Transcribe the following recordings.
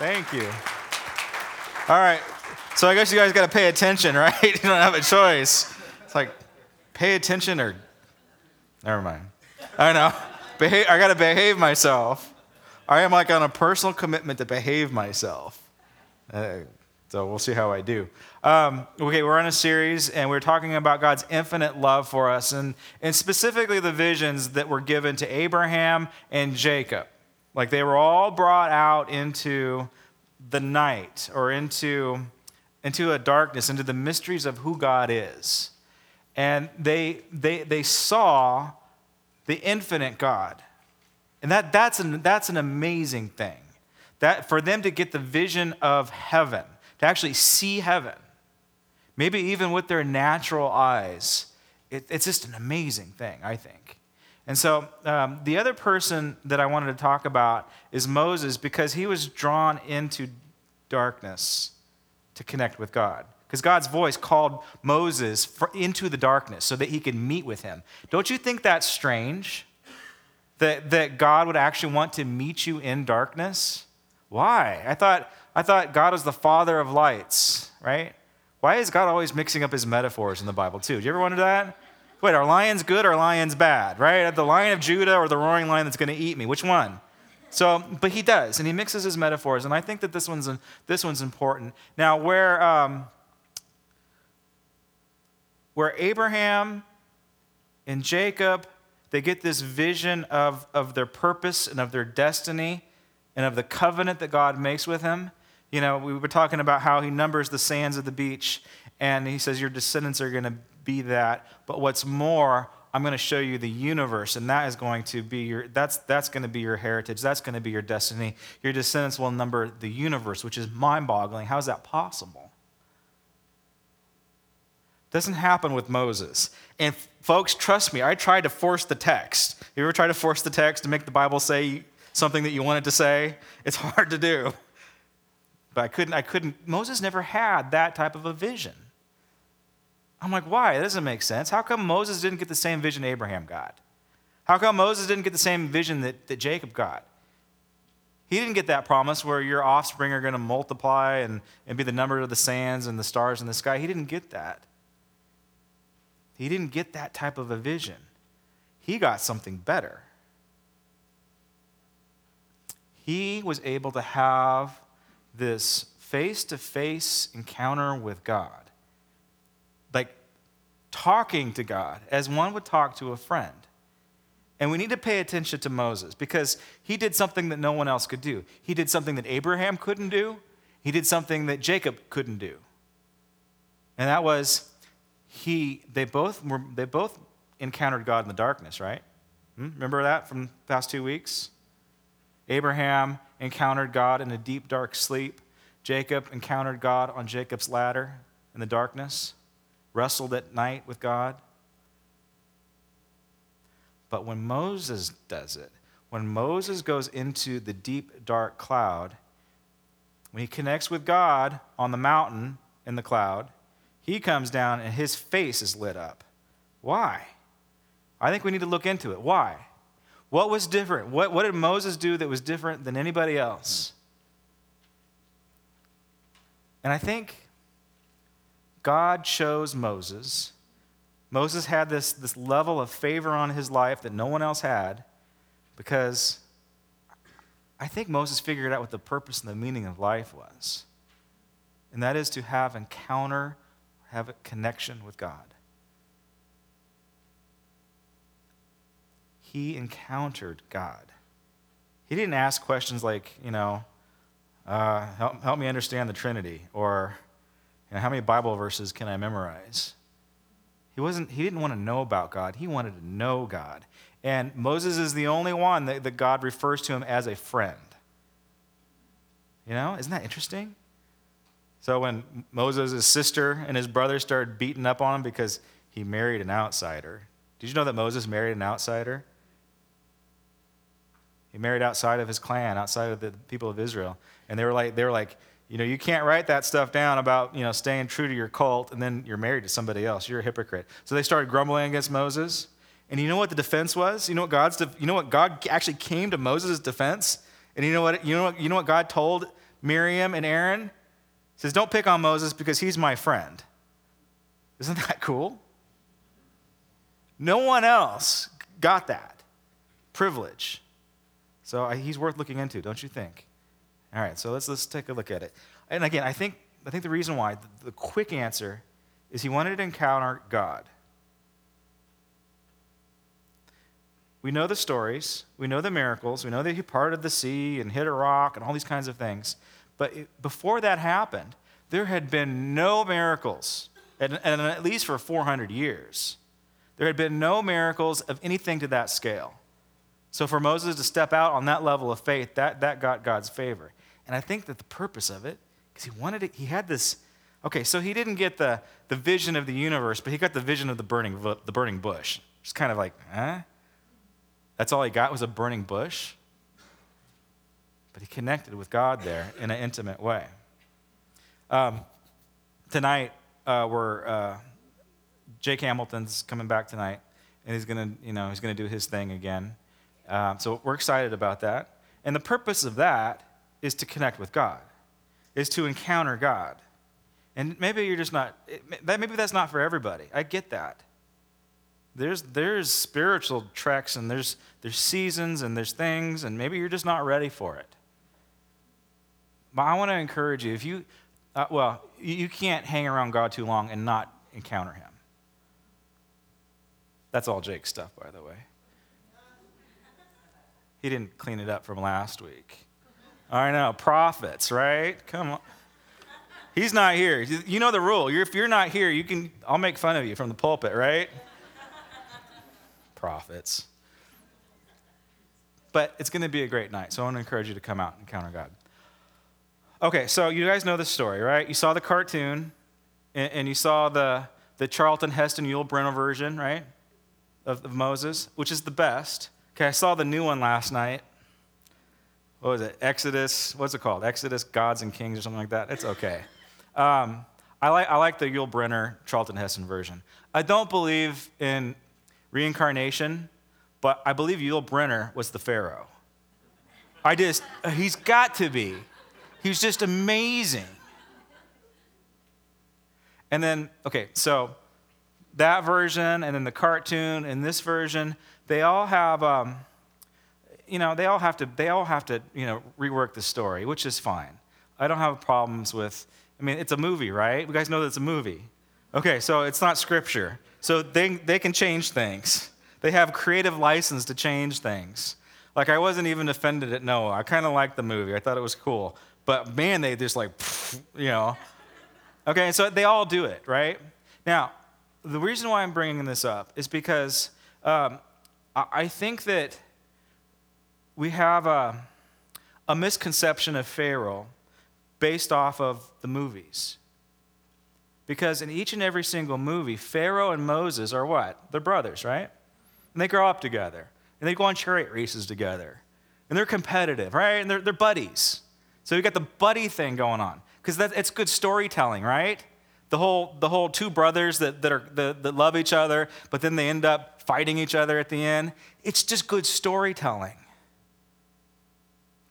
Thank you. All right. So I guess you guys got to pay attention, right? you don't have a choice. It's like, pay attention or. Never mind. I know. Behave, I got to behave myself. I am like on a personal commitment to behave myself. Uh, so we'll see how I do. Um, okay, we're on a series and we're talking about God's infinite love for us and, and specifically the visions that were given to Abraham and Jacob. Like they were all brought out into the night or into, into a darkness, into the mysteries of who God is. And they, they, they saw the infinite God. And that, that's, an, that's an amazing thing. That for them to get the vision of heaven, to actually see heaven, maybe even with their natural eyes. It, it's just an amazing thing, I think. And so um, the other person that I wanted to talk about is Moses because he was drawn into darkness to connect with God. Because God's voice called Moses into the darkness so that he could meet with him. Don't you think that's strange? That, that God would actually want to meet you in darkness? Why? I thought, I thought God was the father of lights, right? Why is God always mixing up his metaphors in the Bible, too? Do you ever wonder that? Wait, are lions good or lions bad, right? The lion of Judah or the roaring lion that's going to eat me? Which one? So, but he does, and he mixes his metaphors, and I think that this one's, this one's important. Now, where, um, where Abraham and Jacob, they get this vision of, of their purpose and of their destiny and of the covenant that God makes with him, you know, we were talking about how he numbers the sands of the beach, and he says, Your descendants are going to be that. But what's more, I'm going to show you the universe, and that is going to be your that's that's going to be your heritage. That's going to be your destiny. Your descendants will number the universe, which is mind-boggling. How is that possible? Doesn't happen with Moses. And folks, trust me, I tried to force the text. You ever try to force the text to make the Bible say something that you wanted to say? It's hard to do. But I couldn't, I couldn't, Moses never had that type of a vision. I'm like, why? That doesn't make sense. How come Moses didn't get the same vision Abraham got? How come Moses didn't get the same vision that, that Jacob got? He didn't get that promise where your offspring are going to multiply and, and be the number of the sands and the stars in the sky. He didn't get that. He didn't get that type of a vision. He got something better. He was able to have this face to face encounter with God, talking to God as one would talk to a friend. And we need to pay attention to Moses because he did something that no one else could do. He did something that Abraham couldn't do, he did something that Jacob couldn't do. And that was he they both were they both encountered God in the darkness, right? Hmm? Remember that from the past 2 weeks? Abraham encountered God in a deep, dark sleep. Jacob encountered God on Jacob's ladder in the darkness, wrestled at night with God. But when Moses does it, when Moses goes into the deep, dark cloud, when he connects with God on the mountain in the cloud, he comes down and his face is lit up. Why? I think we need to look into it. Why? What was different? What, what did Moses do that was different than anybody else? And I think God chose Moses. Moses had this, this level of favor on his life that no one else had because I think Moses figured out what the purpose and the meaning of life was. And that is to have encounter, have a connection with God. he encountered God. He didn't ask questions like, you know, uh, help, help me understand the Trinity, or you know, how many Bible verses can I memorize? He, wasn't, he didn't want to know about God, he wanted to know God. And Moses is the only one that, that God refers to him as a friend. You know, isn't that interesting? So when Moses' sister and his brother started beating up on him because he married an outsider, did you know that Moses married an outsider? He married outside of his clan, outside of the people of Israel. And they were like, they were like, you know, you can't write that stuff down about, you know, staying true to your cult and then you're married to somebody else. You're a hypocrite. So they started grumbling against Moses. And you know what the defense was? You know what God's, you know what God actually came to Moses' defense? And you know what, you know what, you know what God told Miriam and Aaron, says, Don't pick on Moses because he's my friend. Isn't that cool? No one else got that privilege. So uh, he's worth looking into, don't you think? All right, so let's, let's take a look at it. And again, I think, I think the reason why, the, the quick answer is he wanted to encounter God. We know the stories, we know the miracles, we know that he parted the sea and hit a rock and all these kinds of things. But it, before that happened, there had been no miracles, and, and at least for 400 years. There had been no miracles of anything to that scale. So for Moses to step out on that level of faith, that, that got God's favor. And I think that the purpose of it, because he wanted it, he had this. Okay, so he didn't get the, the vision of the universe, but he got the vision of the burning, the burning bush. It's kind of like, huh? That's all he got was a burning bush? But he connected with God there in an intimate way. Um, tonight, uh, we're, uh, Jake Hamilton's coming back tonight, and he's going to, you know, he's going to do his thing again. Um, so we're excited about that. And the purpose of that is to connect with God, is to encounter God. And maybe you're just not, maybe that's not for everybody. I get that. There's, there's spiritual treks and there's, there's seasons and there's things, and maybe you're just not ready for it. But I want to encourage you if you, uh, well, you can't hang around God too long and not encounter Him. That's all Jake's stuff, by the way. He didn't clean it up from last week. I know, prophets, right? Come on. He's not here. You know the rule. You're, if you're not here, you can. I'll make fun of you from the pulpit, right? prophets. But it's going to be a great night, so I want to encourage you to come out and encounter God. Okay, so you guys know the story, right? You saw the cartoon, and, and you saw the the Charlton Heston Yul Brynner version, right, of, of Moses, which is the best. Okay, I saw the new one last night. What was it? Exodus. What's it called? Exodus, Gods and Kings, or something like that. It's okay. Um, I like I like the Yul Brynner Charlton Heston version. I don't believe in reincarnation, but I believe Yul Brynner was the Pharaoh. I just he's got to be. He's just amazing. And then okay, so that version and then the cartoon and this version they all have, um, you know, they all have to, they all have to, you know, rework the story, which is fine. I don't have problems with, I mean, it's a movie, right? You guys know that it's a movie. Okay, so it's not scripture. So they, they can change things. They have creative license to change things. Like, I wasn't even offended at Noah. I kind of liked the movie, I thought it was cool. But man, they just like, you know. Okay, so they all do it, right? Now, the reason why I'm bringing this up is because um, I think that we have a, a misconception of Pharaoh based off of the movies. Because in each and every single movie, Pharaoh and Moses are what? They're brothers, right? And they grow up together. And they go on chariot races together. And they're competitive, right? And they're, they're buddies. So you got the buddy thing going on. Because it's good storytelling, right? The whole, the whole two brothers that, that, are, that, that love each other, but then they end up fighting each other at the end. It's just good storytelling.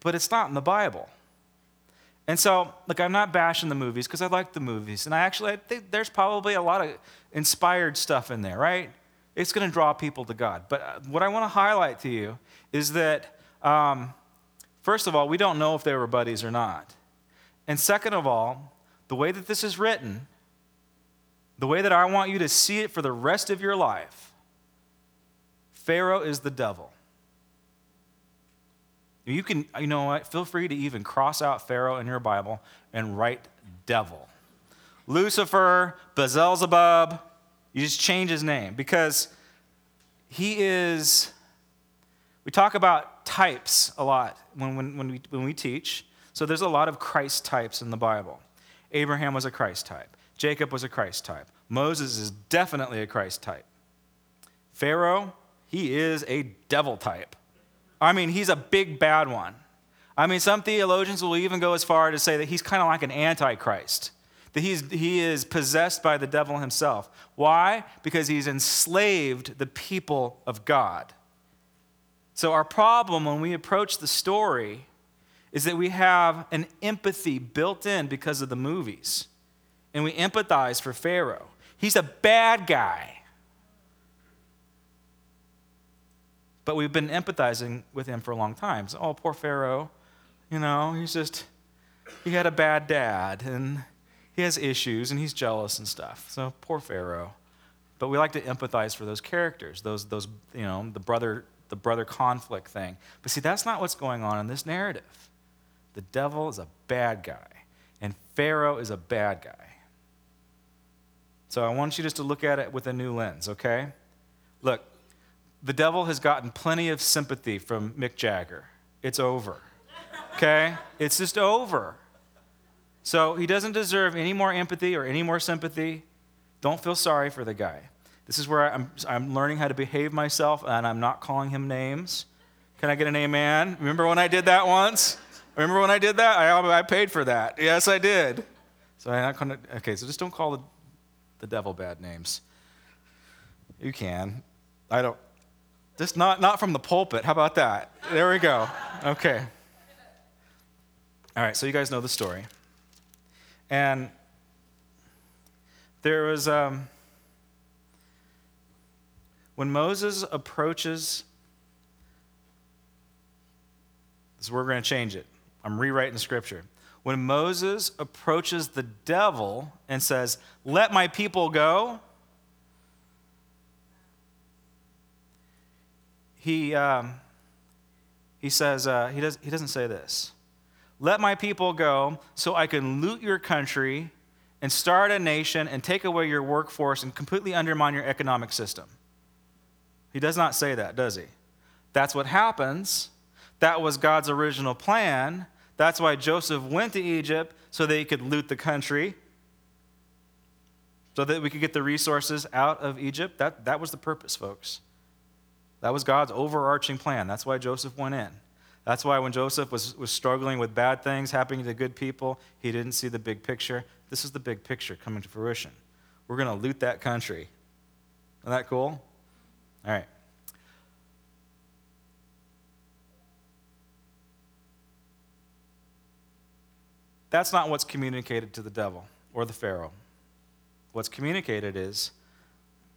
But it's not in the Bible. And so, like, I'm not bashing the movies because I like the movies. And I actually I think there's probably a lot of inspired stuff in there, right? It's going to draw people to God. But uh, what I want to highlight to you is that, um, first of all, we don't know if they were buddies or not. And second of all, the way that this is written, the way that I want you to see it for the rest of your life, Pharaoh is the devil. You can, you know what? Feel free to even cross out Pharaoh in your Bible and write devil. Lucifer, Beelzebub, you just change his name because he is, we talk about types a lot when, when, when, we, when we teach. So there's a lot of Christ types in the Bible. Abraham was a Christ type. Jacob was a Christ type. Moses is definitely a Christ type. Pharaoh, he is a devil type. I mean, he's a big bad one. I mean, some theologians will even go as far to say that he's kind of like an antichrist, that he's, he is possessed by the devil himself. Why? Because he's enslaved the people of God. So, our problem when we approach the story is that we have an empathy built in because of the movies. And we empathize for Pharaoh. He's a bad guy. But we've been empathizing with him for a long time. So, oh, poor Pharaoh. You know, he's just, he had a bad dad and he has issues and he's jealous and stuff. So, poor Pharaoh. But we like to empathize for those characters, those, those you know, the brother, the brother conflict thing. But see, that's not what's going on in this narrative. The devil is a bad guy, and Pharaoh is a bad guy. So I want you just to look at it with a new lens, okay? Look, the devil has gotten plenty of sympathy from Mick Jagger. It's over. Okay? It's just over. So he doesn't deserve any more empathy or any more sympathy. Don't feel sorry for the guy. This is where I'm, I'm learning how to behave myself and I'm not calling him names. Can I get an amen? Remember when I did that once? Remember when I did that? I, I paid for that. Yes, I did. So I'm not going to, okay, so just don't call the, the devil bad names. You can. I don't, just not, not from the pulpit. How about that? There we go. Okay. All right, so you guys know the story. And there was, um, when Moses approaches, this is where we're going to change it. I'm rewriting scripture. When Moses approaches the devil and says, Let my people go, he, um, he says, uh, he, does, he doesn't say this. Let my people go so I can loot your country and start a nation and take away your workforce and completely undermine your economic system. He does not say that, does he? That's what happens. That was God's original plan. That's why Joseph went to Egypt so that he could loot the country, so that we could get the resources out of Egypt. That, that was the purpose, folks. That was God's overarching plan. That's why Joseph went in. That's why when Joseph was, was struggling with bad things happening to good people, he didn't see the big picture. This is the big picture coming to fruition. We're going to loot that country. Isn't that cool? All right. That's not what's communicated to the devil or the Pharaoh. What's communicated is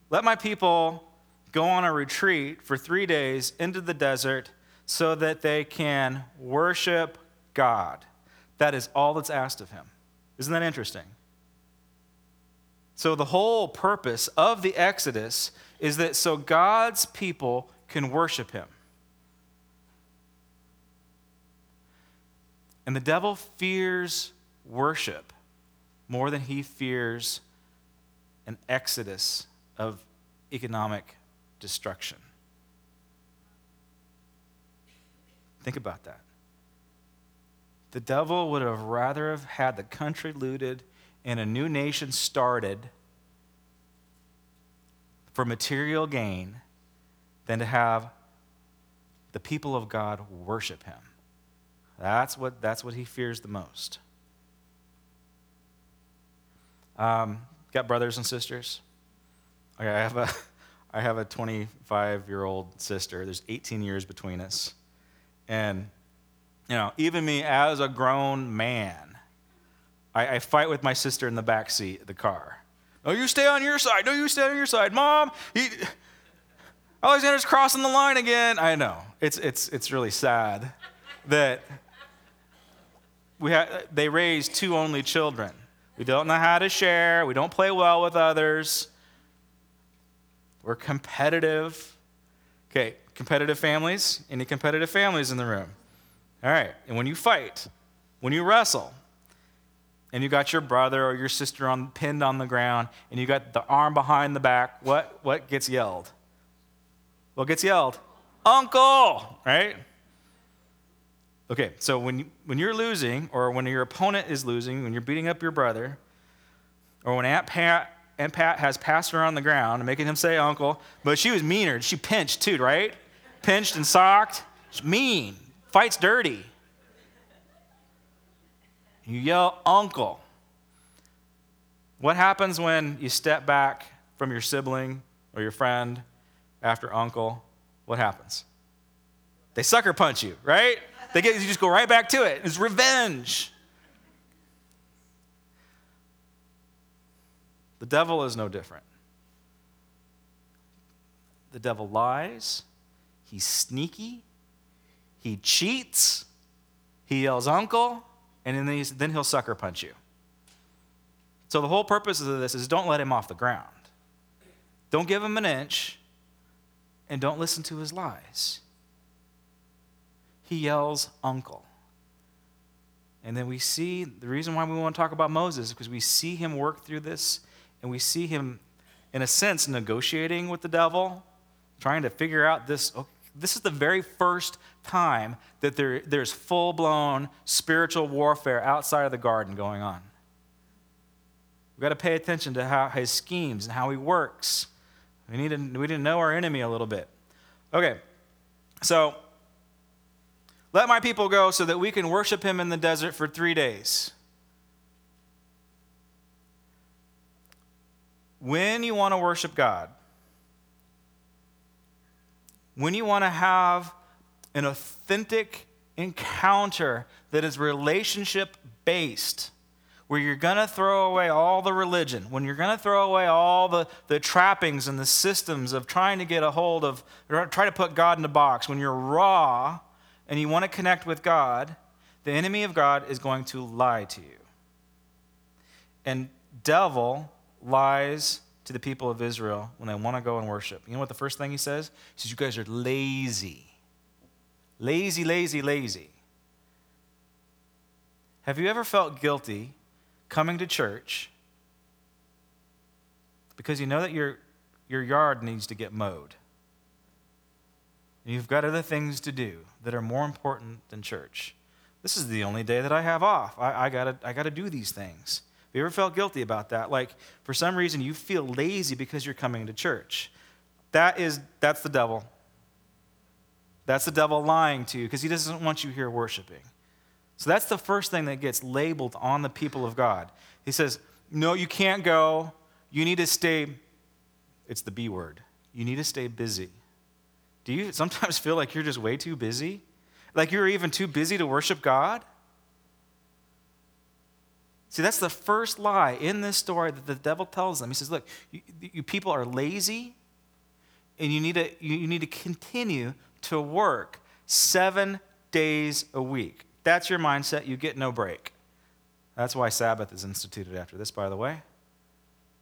let my people go on a retreat for three days into the desert so that they can worship God. That is all that's asked of him. Isn't that interesting? So, the whole purpose of the Exodus is that so God's people can worship him. And the devil fears worship more than he fears an exodus of economic destruction. Think about that. The devil would have rather have had the country looted and a new nation started for material gain than to have the people of God worship him. That's what, that's what he fears the most. Um, got brothers and sisters? Okay, I have a, I have a 25 year old sister. There's 18 years between us. And, you know, even me as a grown man, I, I fight with my sister in the back seat of the car. No, you stay on your side. No, you stay on your side. Mom, he, Alexander's crossing the line again. I know. It's, it's, it's really sad that we ha- they raise two only children. We don't know how to share. We don't play well with others. We're competitive. Okay, competitive families? Any competitive families in the room? All right, and when you fight, when you wrestle, and you got your brother or your sister on, pinned on the ground, and you got the arm behind the back, what, what gets yelled? What gets yelled? Uncle, right? Okay, so when, you, when you're losing, or when your opponent is losing, when you're beating up your brother, or when Aunt Pat, Aunt Pat has passed her on the ground making him say uncle, but she was meaner. She pinched too, right? Pinched and socked. She's mean. Fights dirty. You yell, uncle. What happens when you step back from your sibling or your friend after uncle? What happens? They sucker punch you, right? They get, you just go right back to it. It's revenge. The devil is no different. The devil lies, he's sneaky, he cheats, he yells uncle, and then, then he'll sucker punch you. So the whole purpose of this is don't let him off the ground. Don't give him an inch, and don't listen to his lies. He yells uncle. And then we see the reason why we want to talk about Moses is because we see him work through this and we see him, in a sense, negotiating with the devil, trying to figure out this. Okay, this is the very first time that there, there's full blown spiritual warfare outside of the garden going on. We've got to pay attention to how his schemes and how he works. We need to, we need to know our enemy a little bit. Okay, so let my people go so that we can worship him in the desert for three days. When you want to worship God, when you want to have an authentic encounter that is relationship based, where you're going to throw away all the religion, when you're going to throw away all the, the trappings and the systems of trying to get a hold of, try to put God in a box, when you're raw and you want to connect with God, the enemy of God is going to lie to you. And devil lies to the people of Israel when they want to go and worship. You know what the first thing he says? He says, You guys are lazy. Lazy, lazy, lazy. Have you ever felt guilty coming to church because you know that your, your yard needs to get mowed? You've got other things to do that are more important than church. This is the only day that I have off. I, I got to I gotta do these things. Have you ever felt guilty about that? Like, for some reason, you feel lazy because you're coming to church. That is, that's the devil. That's the devil lying to you because he doesn't want you here worshiping. So that's the first thing that gets labeled on the people of God. He says, No, you can't go. You need to stay, it's the B word. You need to stay busy. Do you sometimes feel like you're just way too busy? Like you're even too busy to worship God? See, that's the first lie in this story that the devil tells them. He says, Look, you, you people are lazy, and you need, to, you need to continue to work seven days a week. That's your mindset. You get no break. That's why Sabbath is instituted after this, by the way,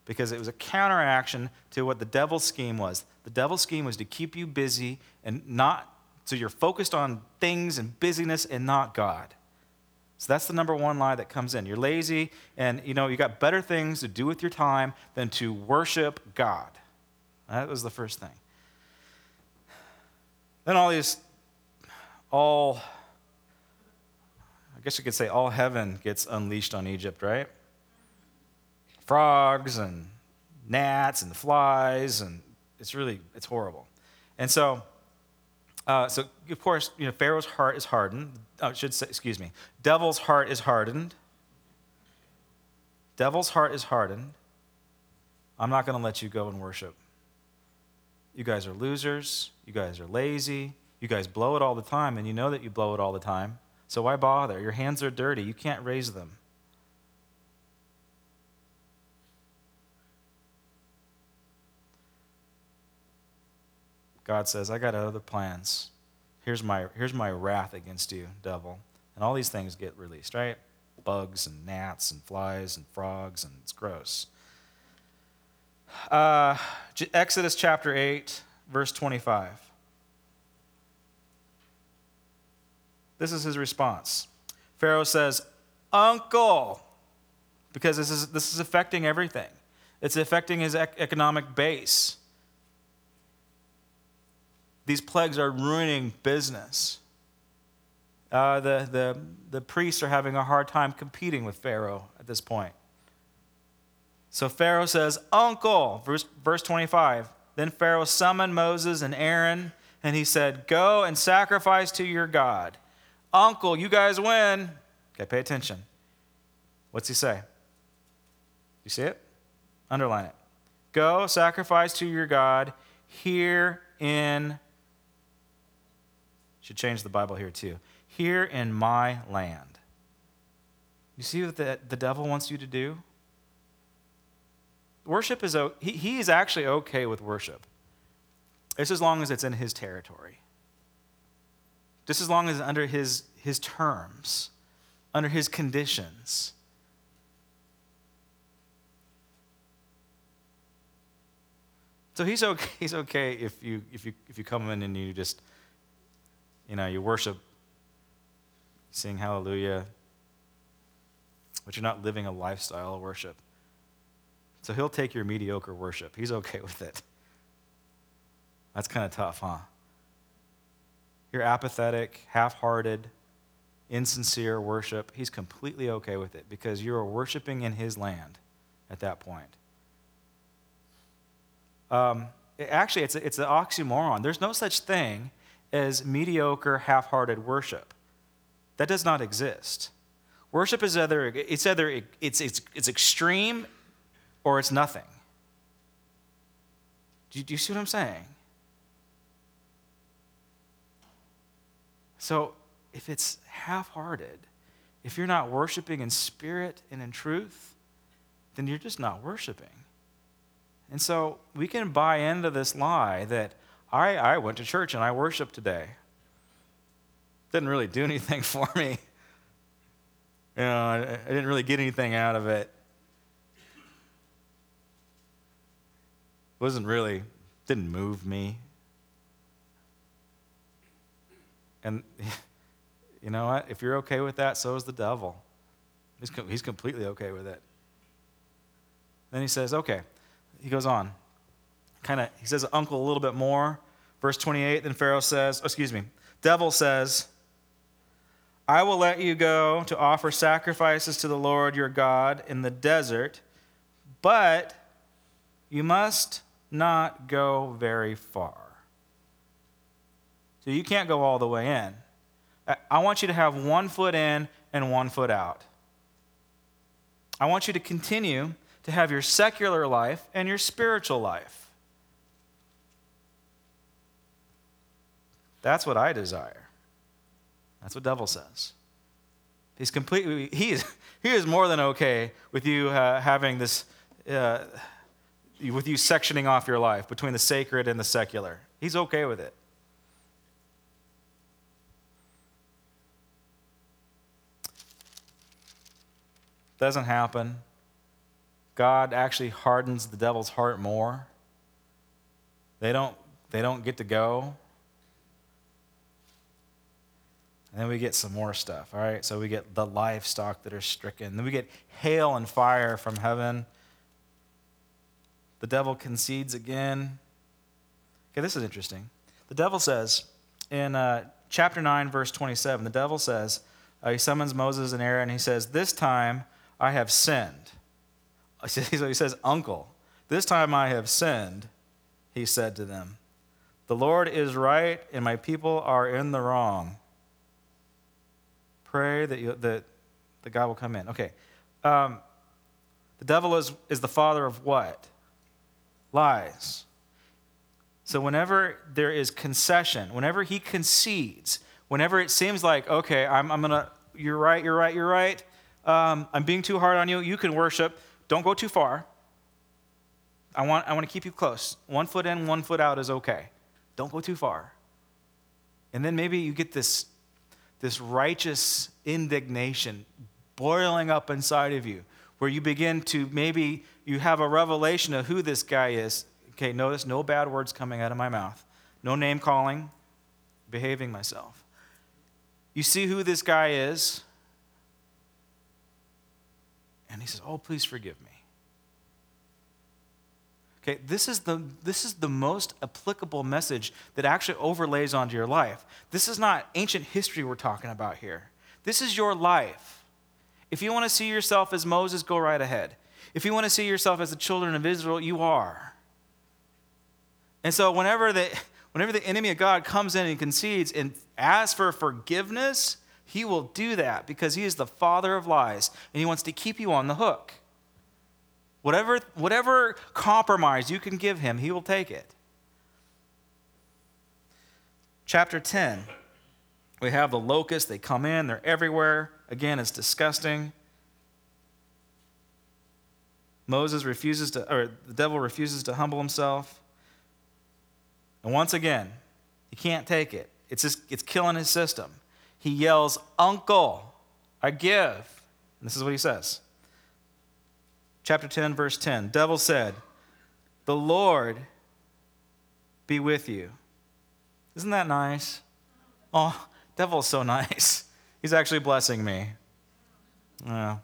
because it was a counteraction to what the devil's scheme was. The devil's scheme was to keep you busy and not, so you're focused on things and busyness and not God. So that's the number one lie that comes in. You're lazy and you know you got better things to do with your time than to worship God. That was the first thing. Then all these all I guess you could say all heaven gets unleashed on Egypt, right? Frogs and gnats and the flies and it's really it's horrible. And so uh, so, of course, you know, Pharaoh's heart is hardened. Oh, should say, excuse me. Devil's heart is hardened. Devil's heart is hardened. I'm not going to let you go and worship. You guys are losers. You guys are lazy. You guys blow it all the time, and you know that you blow it all the time. So why bother? Your hands are dirty. You can't raise them. God says, I got other plans. Here's my, here's my wrath against you, devil. And all these things get released, right? Bugs and gnats and flies and frogs, and it's gross. Uh, Exodus chapter 8, verse 25. This is his response. Pharaoh says, Uncle, because this is, this is affecting everything. It's affecting his economic base. These plagues are ruining business. Uh, the, the, the priests are having a hard time competing with Pharaoh at this point. So Pharaoh says, Uncle, verse, verse 25. Then Pharaoh summoned Moses and Aaron, and he said, Go and sacrifice to your God. Uncle, you guys win. Okay, pay attention. What's he say? You see it? Underline it. Go sacrifice to your God here in should change the Bible here too. here in my land. You see what the, the devil wants you to do? Worship is, he, he is actually okay with worship. Just as long as it's in his territory. Just as long as it's under his, his terms, under his conditions. So he's okay, he's okay if you, if, you, if you come in and you just, you know, you worship, sing hallelujah, but you're not living a lifestyle of worship. So he'll take your mediocre worship. He's okay with it. That's kind of tough, huh? You're apathetic, half hearted, insincere worship. He's completely okay with it because you are worshiping in his land at that point. Um, it, actually, it's, a, it's an oxymoron. There's no such thing as mediocre, half hearted worship. That does not exist. Worship is either, it's either it's, it's, it's extreme or it's nothing. Do you, do you see what I'm saying? So, if it's half hearted, if you're not worshiping in spirit and in truth, then you're just not worshiping. And so we can buy into this lie that I, I went to church and I worshiped today. Didn't really do anything for me. You know, I, I didn't really get anything out of it. wasn't really, didn't move me. And you know what? If you're okay with that, so is the devil. He's, he's completely okay with it. Then he says, okay. He goes on. Kind of, he says, uncle a little bit more. Verse 28, then Pharaoh says, oh, excuse me, devil says, I will let you go to offer sacrifices to the Lord your God in the desert, but you must not go very far. So you can't go all the way in. I want you to have one foot in and one foot out. I want you to continue to have your secular life and your spiritual life. That's what I desire. That's what devil says. He's completely he is he is more than okay with you uh, having this uh, with you sectioning off your life between the sacred and the secular. He's okay with it. Doesn't happen. God actually hardens the devil's heart more. They don't, they don't get to go. And then we get some more stuff, all right? So we get the livestock that are stricken. Then we get hail and fire from heaven. The devil concedes again. Okay, this is interesting. The devil says in uh, chapter 9, verse 27, the devil says, uh, he summons Moses and Aaron, and he says, This time I have sinned. So he says, Uncle, this time I have sinned, he said to them. The Lord is right, and my people are in the wrong. Pray that, you, that, that God will come in. Okay. Um, the devil is, is the father of what? lies. So, whenever there is concession, whenever he concedes, whenever it seems like, okay, I'm, I'm going to, you're right, you're right, you're right, um, I'm being too hard on you, you can worship, don't go too far. I want, I want to keep you close. One foot in, one foot out is okay. Don't go too far. And then maybe you get this, this righteous indignation boiling up inside of you where you begin to maybe you have a revelation of who this guy is. Okay, notice no bad words coming out of my mouth, no name calling, behaving myself. You see who this guy is, and he says, Oh, please forgive me. Okay, this is the this is the most applicable message that actually overlays onto your life. This is not ancient history we're talking about here. This is your life. If you want to see yourself as Moses, go right ahead. If you want to see yourself as the children of Israel, you are. And so whenever the, whenever the enemy of God comes in and concedes and asks for forgiveness, he will do that because he is the father of lies and he wants to keep you on the hook. Whatever, whatever compromise you can give him, he will take it. Chapter 10, We have the locusts, they come in, they're everywhere. Again, it's disgusting. Moses refuses to, or the devil refuses to humble himself. And once again, he can't take it. It's just, it's killing his system. He yells, Uncle, I give. And this is what he says. Chapter 10, verse 10. Devil said, The Lord be with you. Isn't that nice? Oh, devil's so nice. He's actually blessing me. Yeah.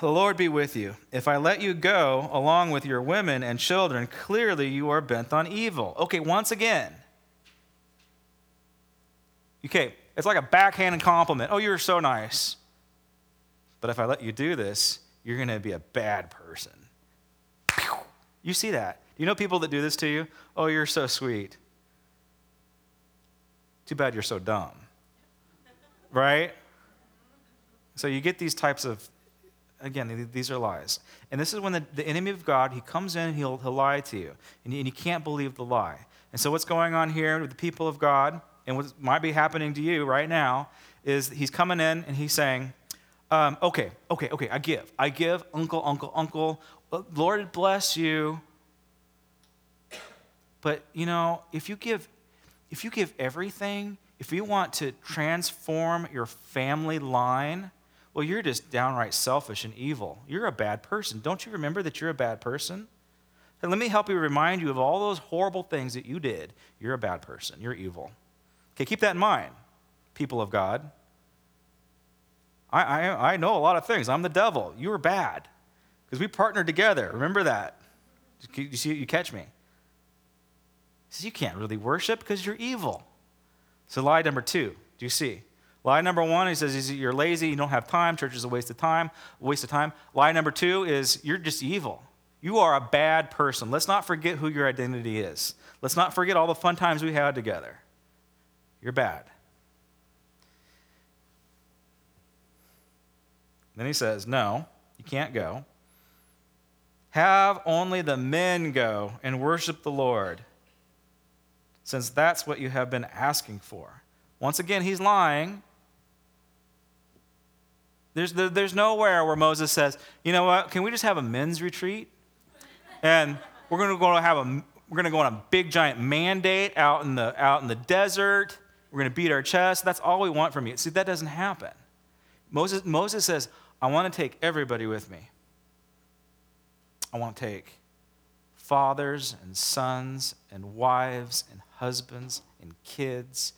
The Lord be with you. If I let you go along with your women and children, clearly you are bent on evil. Okay, once again. Okay, it's like a backhanded compliment. Oh, you're so nice. But if I let you do this, you're going to be a bad person. You see that. Do you know people that do this to you? Oh, you're so sweet. Too bad you're so dumb. Right? So you get these types of Again, these are lies. And this is when the, the enemy of God, he comes in and he'll, he'll lie to you. And you, and you can't believe the lie. And so what's going on here with the people of God, and what might be happening to you right now, is he's coming in and he's saying, um, okay, okay, okay, I give. I give, uncle, uncle, uncle. Uh, Lord bless you. But you know, if you give if you give everything, if you want to transform your family line, well, you're just downright selfish and evil. You're a bad person. Don't you remember that you're a bad person? And let me help you remind you of all those horrible things that you did. You're a bad person. You're evil. Okay, keep that in mind, people of God. I, I, I know a lot of things. I'm the devil. You were bad because we partnered together. Remember that. You see, you catch me. He says, You can't really worship because you're evil. So, lie number two. Do you see? Lie number one, he says, you're lazy, you don't have time, church is a waste of time, waste of time. Lie number two is you're just evil. You are a bad person. Let's not forget who your identity is. Let's not forget all the fun times we had together. You're bad. Then he says, No, you can't go. Have only the men go and worship the Lord, since that's what you have been asking for. Once again, he's lying. There's, there's nowhere where Moses says, you know what, can we just have a men's retreat? And we're going to go have a, we're going to go on a big giant mandate out in the, out in the desert. We're going to beat our chest. That's all we want from you. See, that doesn't happen. Moses, Moses says, I want to take everybody with me. I want to take fathers and sons and wives and husbands and kids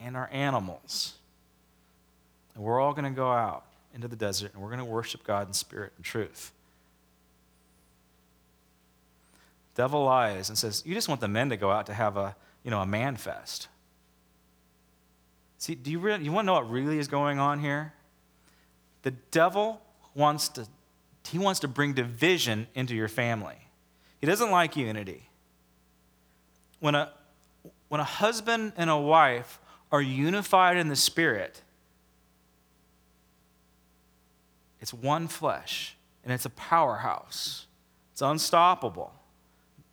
and our animals. And we're all going to go out into the desert and we're going to worship God in spirit and truth. Devil lies and says, You just want the men to go out to have a, you know, a man fest. See, do you, really, you want to know what really is going on here? The devil wants to, he wants to bring division into your family. He doesn't like unity. When a, when a husband and a wife are unified in the spirit, It's one flesh, and it's a powerhouse. It's unstoppable.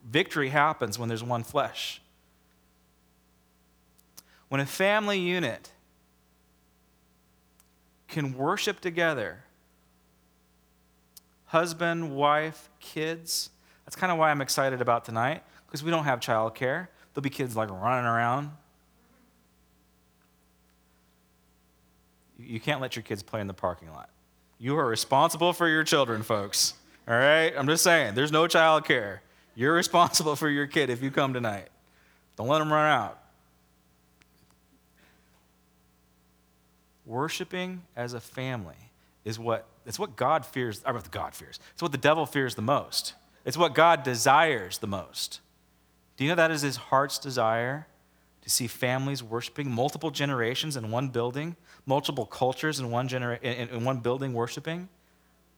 Victory happens when there's one flesh. When a family unit can worship together, husband, wife, kids, that's kind of why I'm excited about tonight, because we don't have childcare. There'll be kids like running around. You can't let your kids play in the parking lot. You are responsible for your children, folks. All right? I'm just saying, there's no child care. You're responsible for your kid if you come tonight. Don't let them run out. Worshiping as a family is what it's what God fears, or what God fears. It's what the devil fears the most. It's what God desires the most. Do you know that is his heart's desire? To see families worshiping multiple generations in one building, multiple cultures in one, genera- in, in one building worshiping.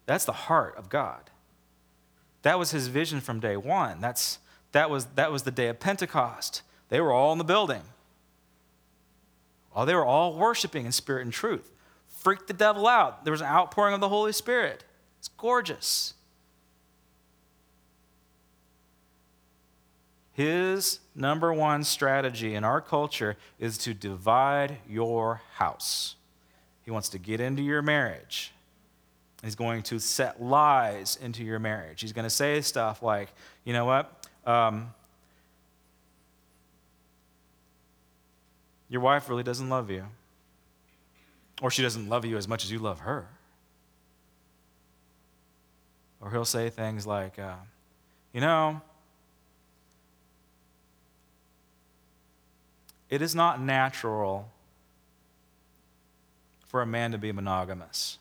That's the heart of God. That was his vision from day one. That's, that, was, that was the day of Pentecost. They were all in the building. Oh, they were all worshiping in spirit and truth. Freaked the devil out. There was an outpouring of the Holy Spirit. It's gorgeous. His number one strategy in our culture is to divide your house. He wants to get into your marriage. He's going to set lies into your marriage. He's going to say stuff like, you know what? Um, your wife really doesn't love you. Or she doesn't love you as much as you love her. Or he'll say things like, uh, you know, it is not natural for a man to be monogamous.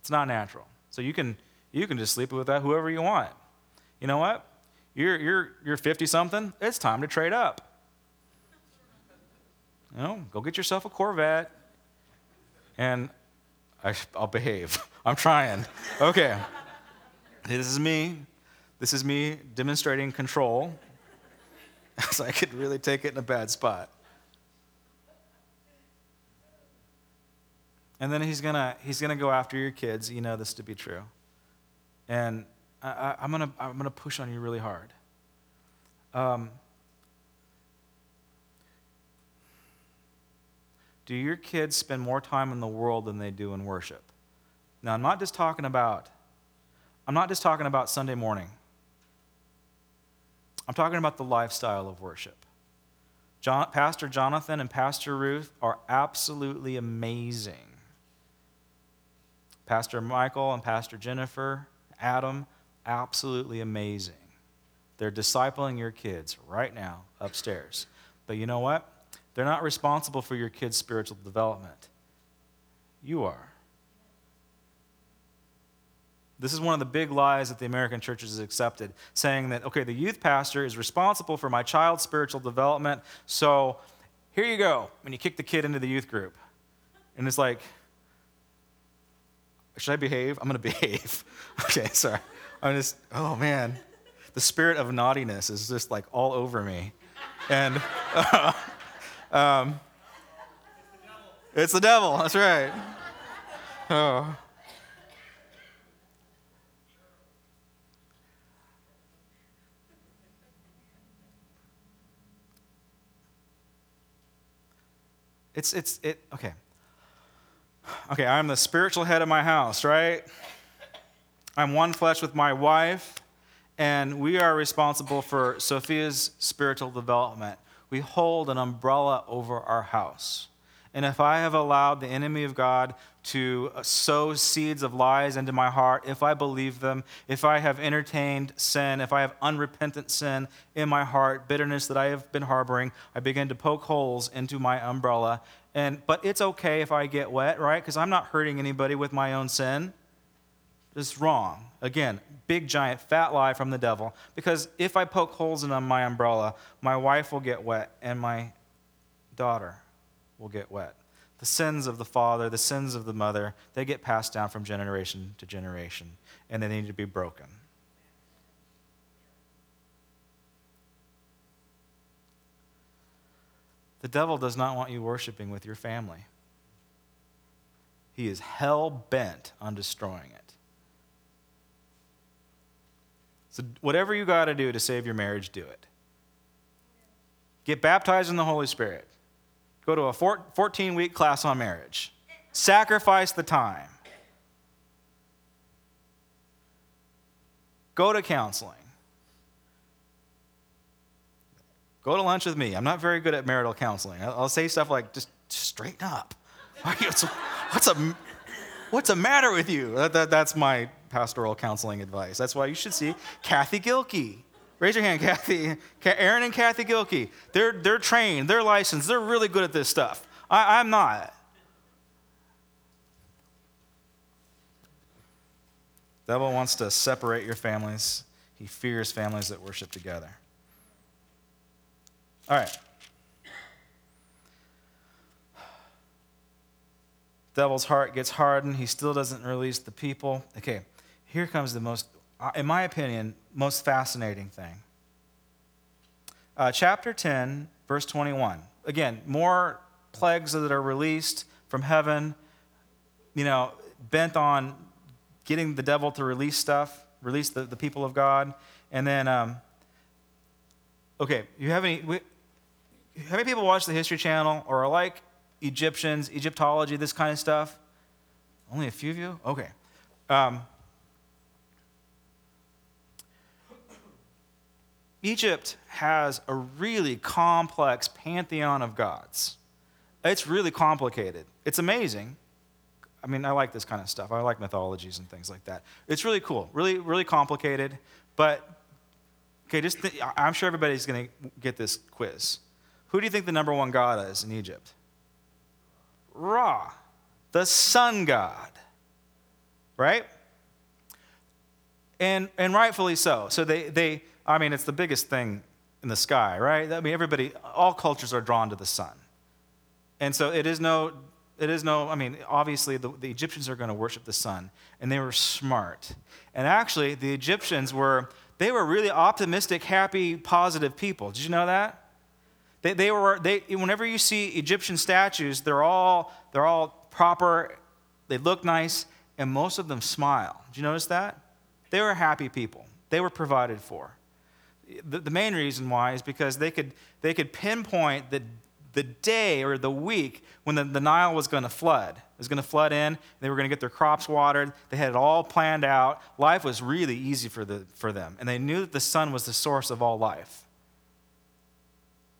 It's not natural. So you can you can just sleep with that whoever you want. You know what? You're you're you're 50 something. It's time to trade up. You know, go get yourself a Corvette. And I, I'll behave. I'm trying. Okay. This is me. This is me demonstrating control. so I could really take it in a bad spot. And then he's gonna he's gonna go after your kids. You know this to be true. And I, am gonna I'm gonna push on you really hard. Um, do your kids spend more time in the world than they do in worship? Now I'm not just talking about I'm not just talking about Sunday morning. I'm talking about the lifestyle of worship. John, Pastor Jonathan and Pastor Ruth are absolutely amazing Pastor Michael and Pastor Jennifer, Adam, absolutely amazing. They're discipling your kids right now upstairs. But you know what? They're not responsible for your kids' spiritual development. You are. This is one of the big lies that the American church has accepted, saying that, okay, the youth pastor is responsible for my child's spiritual development, so here you go, when you kick the kid into the youth group. And it's like, should I behave? I'm going to behave. okay, sorry. I'm just, oh man. The spirit of naughtiness is just like all over me. And uh, um, it's the devil, that's right. Oh. It's, it's, it, okay okay, I'm the spiritual head of my house, right? I'm one flesh with my wife, and we are responsible for Sophia's spiritual development. We hold an umbrella over our house. And if I have allowed the enemy of God to uh, sow seeds of lies into my heart, if I believe them, if I have entertained sin, if I have unrepentant sin in my heart, bitterness that I have been harboring, I begin to poke holes into my umbrella and, but it's okay if I get wet, right? Because I'm not hurting anybody with my own sin. It's wrong. Again, big, giant, fat lie from the devil. Because if I poke holes in my umbrella, my wife will get wet and my daughter will get wet. The sins of the father, the sins of the mother, they get passed down from generation to generation, and they need to be broken. The devil does not want you worshiping with your family. He is hell bent on destroying it. So, whatever you got to do to save your marriage, do it. Get baptized in the Holy Spirit. Go to a 14 week class on marriage. Sacrifice the time. Go to counseling. Go to lunch with me. I'm not very good at marital counseling. I'll say stuff like, just, straighten up. What's a, what's a, what's a matter with you? That, that, that's my pastoral counseling advice. That's why you should see Kathy Gilkey. Raise your hand, Kathy. Aaron and Kathy Gilkey. They're, they're trained, they're licensed, they're really good at this stuff. I, I'm not. devil wants to separate your families. He fears families that worship together. All right. Devil's heart gets hardened. He still doesn't release the people. Okay, here comes the most, uh, in my opinion, most fascinating thing. Uh, chapter 10, verse 21. Again, more plagues that are released from heaven, you know, bent on getting the devil to release stuff, release the, the people of God. And then um, okay, you have any, we, how many people watch the History Channel or are like Egyptians, Egyptology, this kind of stuff? Only a few of you? Okay. Um, Egypt has a really complex pantheon of gods. It's really complicated. It's amazing. I mean, I like this kind of stuff. I like mythologies and things like that. It's really cool, really, really complicated. But, okay, just th- I'm sure everybody's going to get this quiz. Who do you think the number one god is in Egypt? Ra, the sun god, right? And, and rightfully so. So they, they, I mean, it's the biggest thing in the sky, right? I mean, everybody, all cultures are drawn to the sun. And so it is no, it is no, I mean, obviously the, the Egyptians are going to worship the sun, and they were smart. And actually, the Egyptians were, they were really optimistic, happy, positive people. Did you know that? They, they were, they, whenever you see Egyptian statues, they're all, they're all proper, they look nice, and most of them smile. Did you notice that? They were happy people. They were provided for the, the main reason why is because they could, they could pinpoint the, the day or the week when the, the Nile was going to flood. It was going to flood in. They were going to get their crops watered. They had it all planned out. Life was really easy for, the, for them. And they knew that the sun was the source of all life.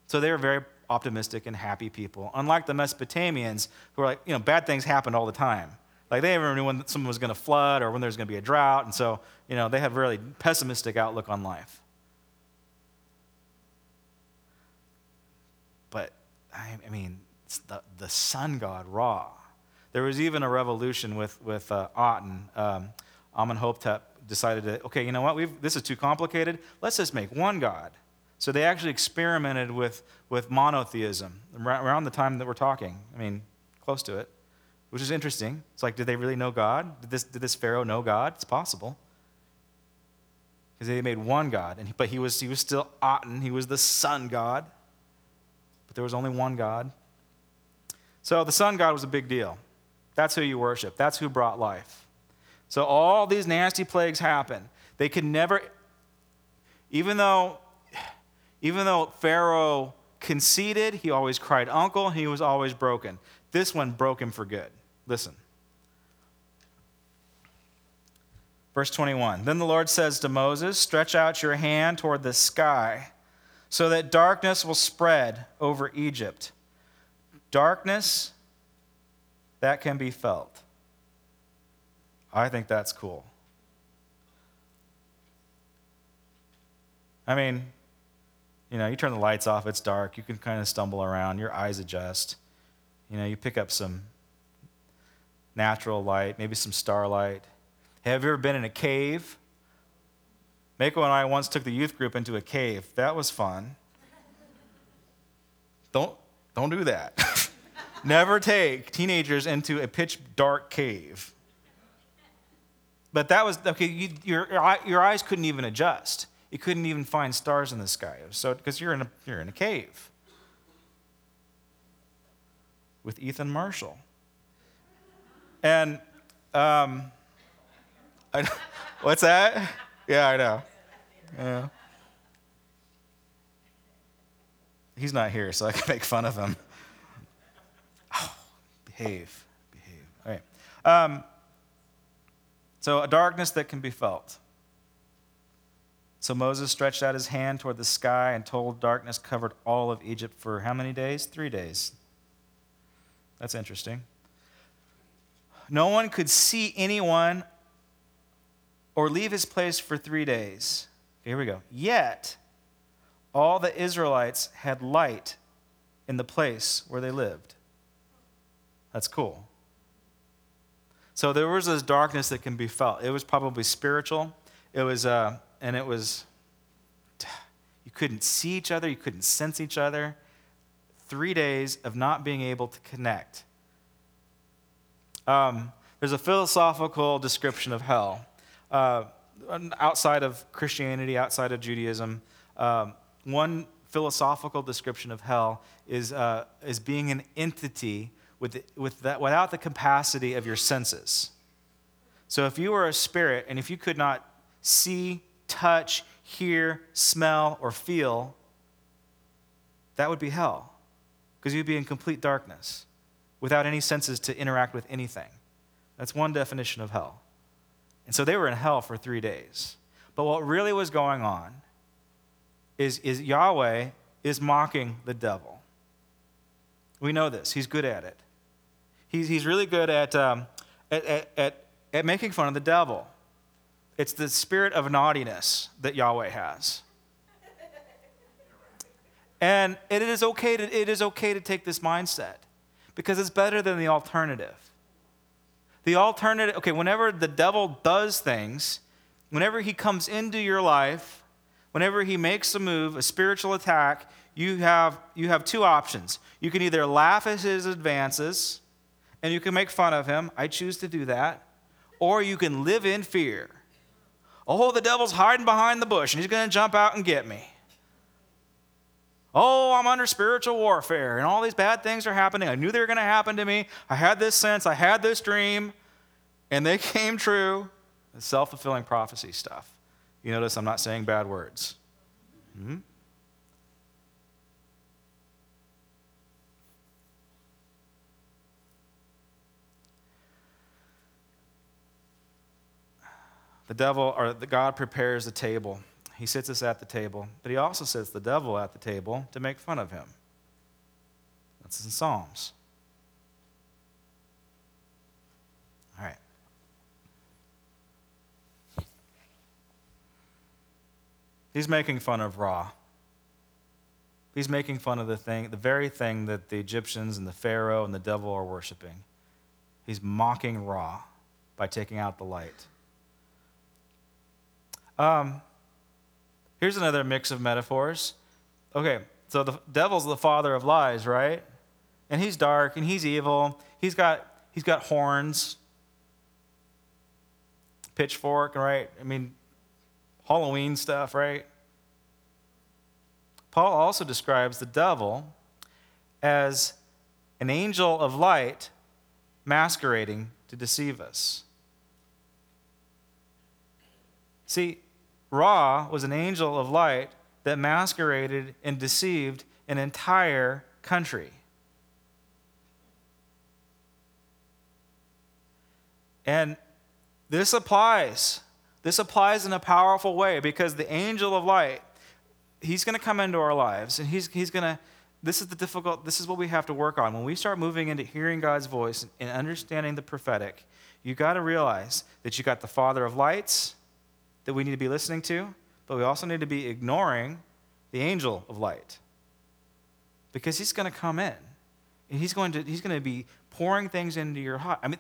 So they were very optimistic and happy people. Unlike the Mesopotamians, who were like, you know, bad things happened all the time. Like they never knew when someone was going to flood or when there was going to be a drought. And so, you know, they had a really pessimistic outlook on life. But, I, I mean, the, the sun god Ra. There was even a revolution with, with uh, Aten. Um, Amenhotep decided to, okay, you know what, We've, this is too complicated. Let's just make one God. So they actually experimented with, with monotheism around the time that we're talking. I mean, close to it, which is interesting. It's like, did they really know God? Did this, did this Pharaoh know God? It's possible. Because they made one God, and, but he was, he was still Aten. He was the sun God but there was only one God. So the sun God was a big deal. That's who you worship, that's who brought life. So all these nasty plagues happen. They could never, even though, even though Pharaoh conceded, he always cried uncle, he was always broken. This one broke him for good. Listen. Verse 21 Then the Lord says to Moses, Stretch out your hand toward the sky so that darkness will spread over Egypt. Darkness that can be felt. I think that's cool. I mean, you know, you turn the lights off, it's dark, you can kind of stumble around, your eyes adjust. You know, you pick up some natural light, maybe some starlight. Have you ever been in a cave Mako and I once took the youth group into a cave. That was fun. Don't, don't do that. Never take teenagers into a pitch dark cave. But that was, okay, you, your, your eyes couldn't even adjust. You couldn't even find stars in the sky. So, because you're in, a, you're in a cave with Ethan Marshall. And, um, I, what's that? Yeah, I know. Yeah. He's not here, so I can make fun of him. Oh, behave, behave. All right. Um, so, a darkness that can be felt. So Moses stretched out his hand toward the sky, and total darkness covered all of Egypt for how many days? Three days. That's interesting. No one could see anyone or leave his place for three days. Here we go. Yet, all the Israelites had light in the place where they lived. That's cool. So there was this darkness that can be felt. It was probably spiritual. It was, uh, and it was, you couldn't see each other, you couldn't sense each other. Three days of not being able to connect. Um, there's a philosophical description of hell. Uh, outside of Christianity, outside of Judaism, um, one philosophical description of hell is, uh, is being an entity with, with that, without the capacity of your senses. So if you were a spirit and if you could not see, touch, hear, smell, or feel, that would be hell because you'd be in complete darkness without any senses to interact with anything. That's one definition of hell. And so they were in hell for three days. But what really was going on is, is Yahweh is mocking the devil. We know this. He's good at it. He's, he's really good at, um, at, at, at, at making fun of the devil. It's the spirit of naughtiness that Yahweh has. And it is okay to, it is okay to take this mindset because it's better than the alternative. The alternative, okay, whenever the devil does things, whenever he comes into your life, whenever he makes a move, a spiritual attack, you have, you have two options. You can either laugh at his advances and you can make fun of him. I choose to do that. Or you can live in fear. Oh, the devil's hiding behind the bush and he's going to jump out and get me. Oh, I'm under spiritual warfare and all these bad things are happening. I knew they were going to happen to me. I had this sense, I had this dream, and they came true. Self fulfilling prophecy stuff. You notice I'm not saying bad words. Hmm? The devil or the God prepares the table he sits us at the table, but he also sits the devil at the table to make fun of him. That's in Psalms. All right. He's making fun of Ra. He's making fun of the thing, the very thing that the Egyptians and the Pharaoh and the devil are worshiping. He's mocking Ra by taking out the light. Um, Here's another mix of metaphors. Okay, so the devil's the father of lies, right? And he's dark and he's evil. He's got he's got horns, pitchfork, right? I mean, Halloween stuff, right? Paul also describes the devil as an angel of light masquerading to deceive us. See, Ra was an angel of light that masqueraded and deceived an entire country. And this applies. This applies in a powerful way because the angel of light, he's going to come into our lives and he's, he's going to, this is the difficult, this is what we have to work on. When we start moving into hearing God's voice and understanding the prophetic, you got to realize that you got the Father of lights that we need to be listening to, but we also need to be ignoring the angel of light. Because he's going to come in and he's going to, he's going to be pouring things into your heart. I mean,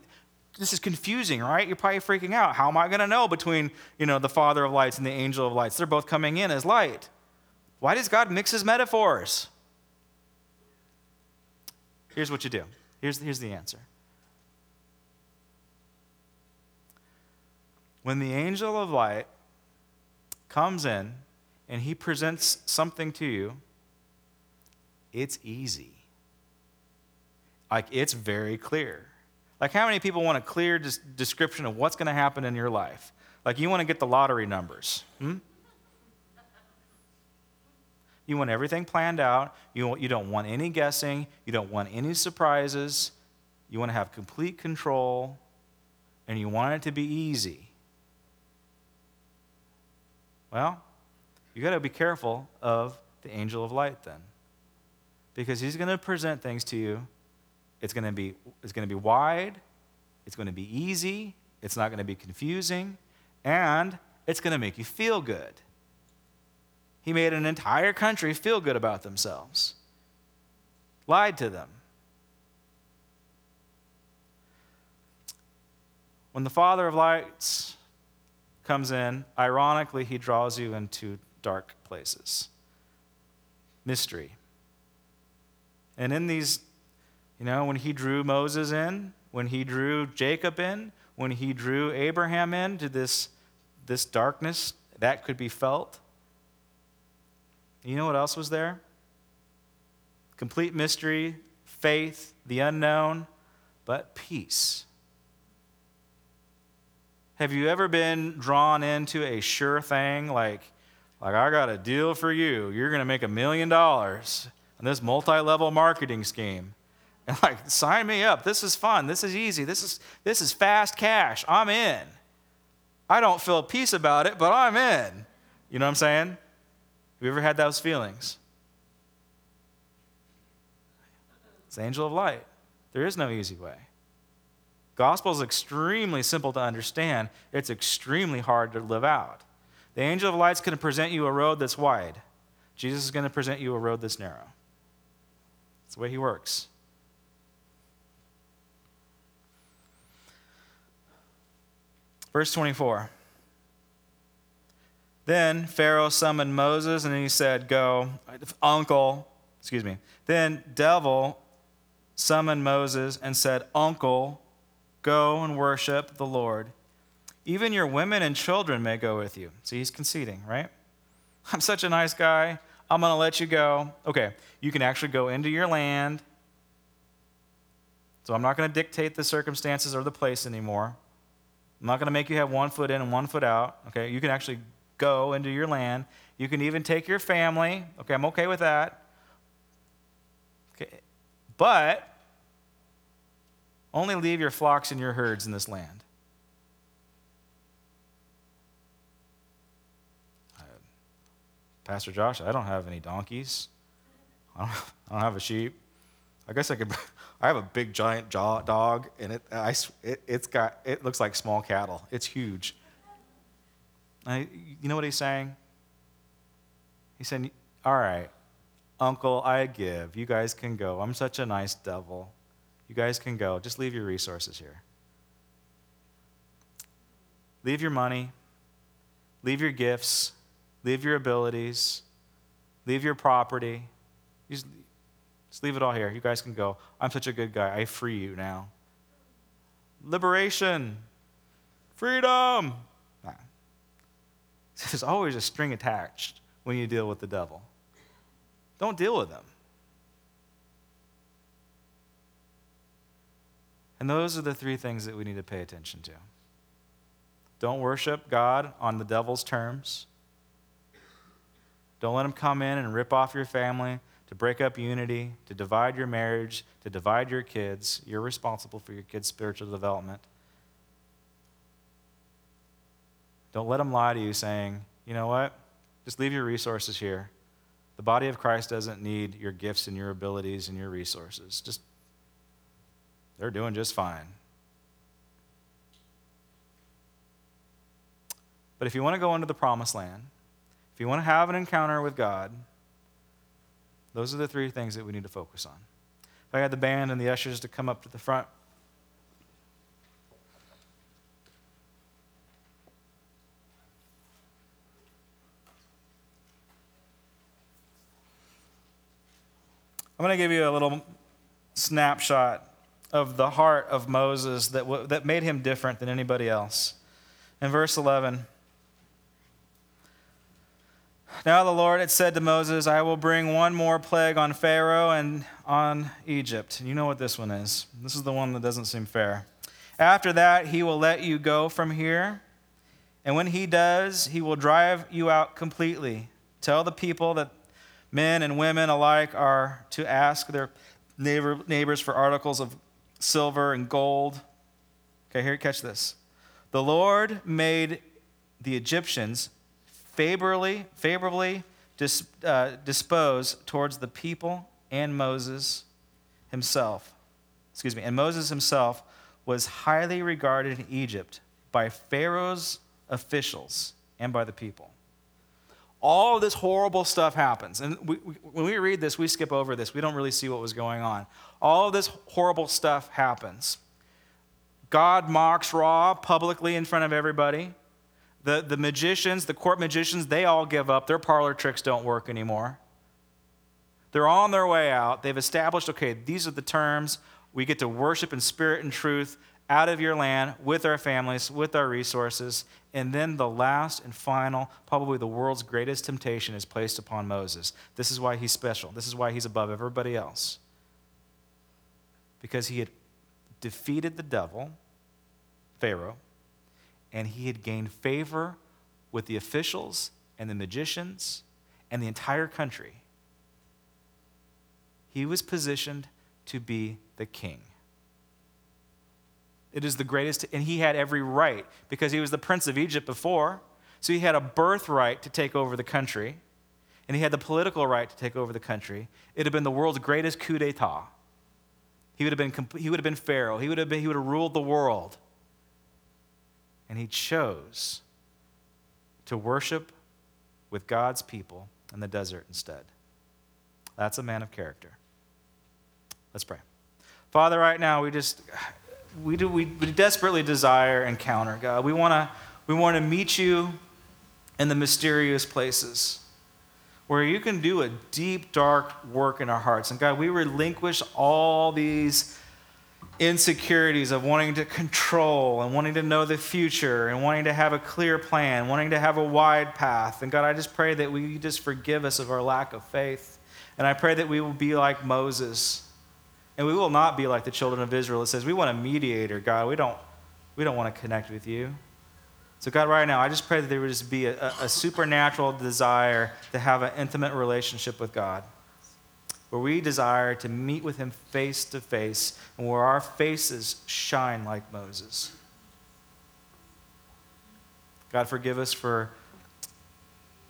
this is confusing, right? You're probably freaking out. How am I going to know between, you know, the father of lights and the angel of lights? They're both coming in as light. Why does God mix his metaphors? Here's what you do. Here's, here's the answer. When the angel of light comes in and he presents something to you, it's easy. Like, it's very clear. Like, how many people want a clear description of what's going to happen in your life? Like, you want to get the lottery numbers. Hmm? You want everything planned out. You, you don't want any guessing. You don't want any surprises. You want to have complete control. And you want it to be easy. Well, you got to be careful of the angel of light then. Because he's going to present things to you. It's going to be it's going to be wide, it's going to be easy, it's not going to be confusing, and it's going to make you feel good. He made an entire country feel good about themselves. Lied to them. When the Father of lights comes in, ironically, he draws you into dark places. Mystery. And in these, you know, when he drew Moses in, when he drew Jacob in, when he drew Abraham into this, this darkness that could be felt, you know what else was there? Complete mystery, faith, the unknown, but peace. Have you ever been drawn into a sure thing like, like I got a deal for you. You're going to make a million dollars. on this multi level marketing scheme. And like, sign me up. This is fun. This is easy. This is, this is fast cash. I'm in. I don't feel peace about it, but I'm in. You know what I'm saying? Have you ever had those feelings? It's the angel of light. There is no easy way. Gospel is extremely simple to understand. It's extremely hard to live out. The angel of light's going to present you a road that's wide. Jesus is going to present you a road that's narrow. That's the way he works. Verse 24. Then Pharaoh summoned Moses and he said, Go, uncle, excuse me. Then devil summoned Moses and said, Uncle, go and worship the Lord. Even your women and children may go with you. See, he's conceding, right? I'm such a nice guy. I'm going to let you go. Okay, you can actually go into your land. So I'm not going to dictate the circumstances or the place anymore. I'm not going to make you have one foot in and one foot out. Okay, you can actually go into your land. You can even take your family. Okay, I'm okay with that. Okay, but only leave your flocks and your herds in this land. Uh, Pastor Josh, I don't have any donkeys. I don't, I don't have a sheep. I guess I could. I have a big giant jaw dog, and it, I, it, it's got, it looks like small cattle. It's huge. I, you know what he's saying? He said, All right, Uncle, I give. You guys can go. I'm such a nice devil. You guys can go. Just leave your resources here. Leave your money, leave your gifts, leave your abilities, leave your property. Just, just leave it all here. You guys can go. I'm such a good guy. I free you now. Liberation, freedom. Nah. There's always a string attached when you deal with the devil. Don't deal with them. And those are the three things that we need to pay attention to. Don't worship God on the devil's terms. Don't let him come in and rip off your family, to break up unity, to divide your marriage, to divide your kids. You're responsible for your kids' spiritual development. Don't let him lie to you saying, you know what? Just leave your resources here. The body of Christ doesn't need your gifts and your abilities and your resources. Just, they're doing just fine. But if you want to go into the promised land, if you want to have an encounter with God, those are the three things that we need to focus on. If I had the band and the ushers to come up to the front. I'm going to give you a little snapshot of the heart of Moses that, w- that made him different than anybody else. In verse 11, now the Lord had said to Moses, I will bring one more plague on Pharaoh and on Egypt. You know what this one is. This is the one that doesn't seem fair. After that, he will let you go from here. And when he does, he will drive you out completely. Tell the people that Men and women alike are to ask their neighbor, neighbors for articles of silver and gold. Okay, here, catch this. The Lord made the Egyptians favorably, favorably dis, uh, disposed towards the people and Moses himself. Excuse me, and Moses himself was highly regarded in Egypt by Pharaoh's officials and by the people all of this horrible stuff happens. And we, we, when we read this, we skip over this. We don't really see what was going on. All of this horrible stuff happens. God mocks Ra publicly in front of everybody. The, the magicians, the court magicians, they all give up. Their parlor tricks don't work anymore. They're on their way out. They've established okay, these are the terms. We get to worship in spirit and truth out of your land with our families, with our resources. And then the last and final, probably the world's greatest temptation is placed upon Moses. This is why he's special. This is why he's above everybody else. Because he had defeated the devil, Pharaoh, and he had gained favor with the officials and the magicians and the entire country. he was positioned to be the king. It is the greatest, and he had every right because he was the prince of Egypt before. So he had a birthright to take over the country, and he had the political right to take over the country. It had been the world's greatest coup d'etat. He would have been, he would have been Pharaoh. He would have, been, he would have ruled the world. And he chose to worship with God's people in the desert instead. That's a man of character. Let's pray. Father, right now we just we do we, we desperately desire encounter, God. We want to we want to meet you in the mysterious places where you can do a deep dark work in our hearts. And God, we relinquish all these insecurities of wanting to control and wanting to know the future and wanting to have a clear plan, wanting to have a wide path. And God, I just pray that we just forgive us of our lack of faith. And I pray that we will be like Moses and we will not be like the children of Israel. It says, we want a mediator, God. We don't, we don't want to connect with you. So, God, right now, I just pray that there would just be a, a supernatural desire to have an intimate relationship with God, where we desire to meet with Him face to face, and where our faces shine like Moses. God, forgive us for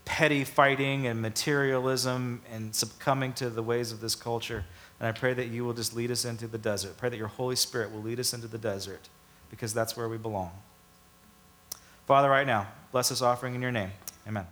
petty fighting and materialism and succumbing to the ways of this culture. And I pray that you will just lead us into the desert. Pray that your Holy Spirit will lead us into the desert because that's where we belong. Father, right now, bless this offering in your name. Amen.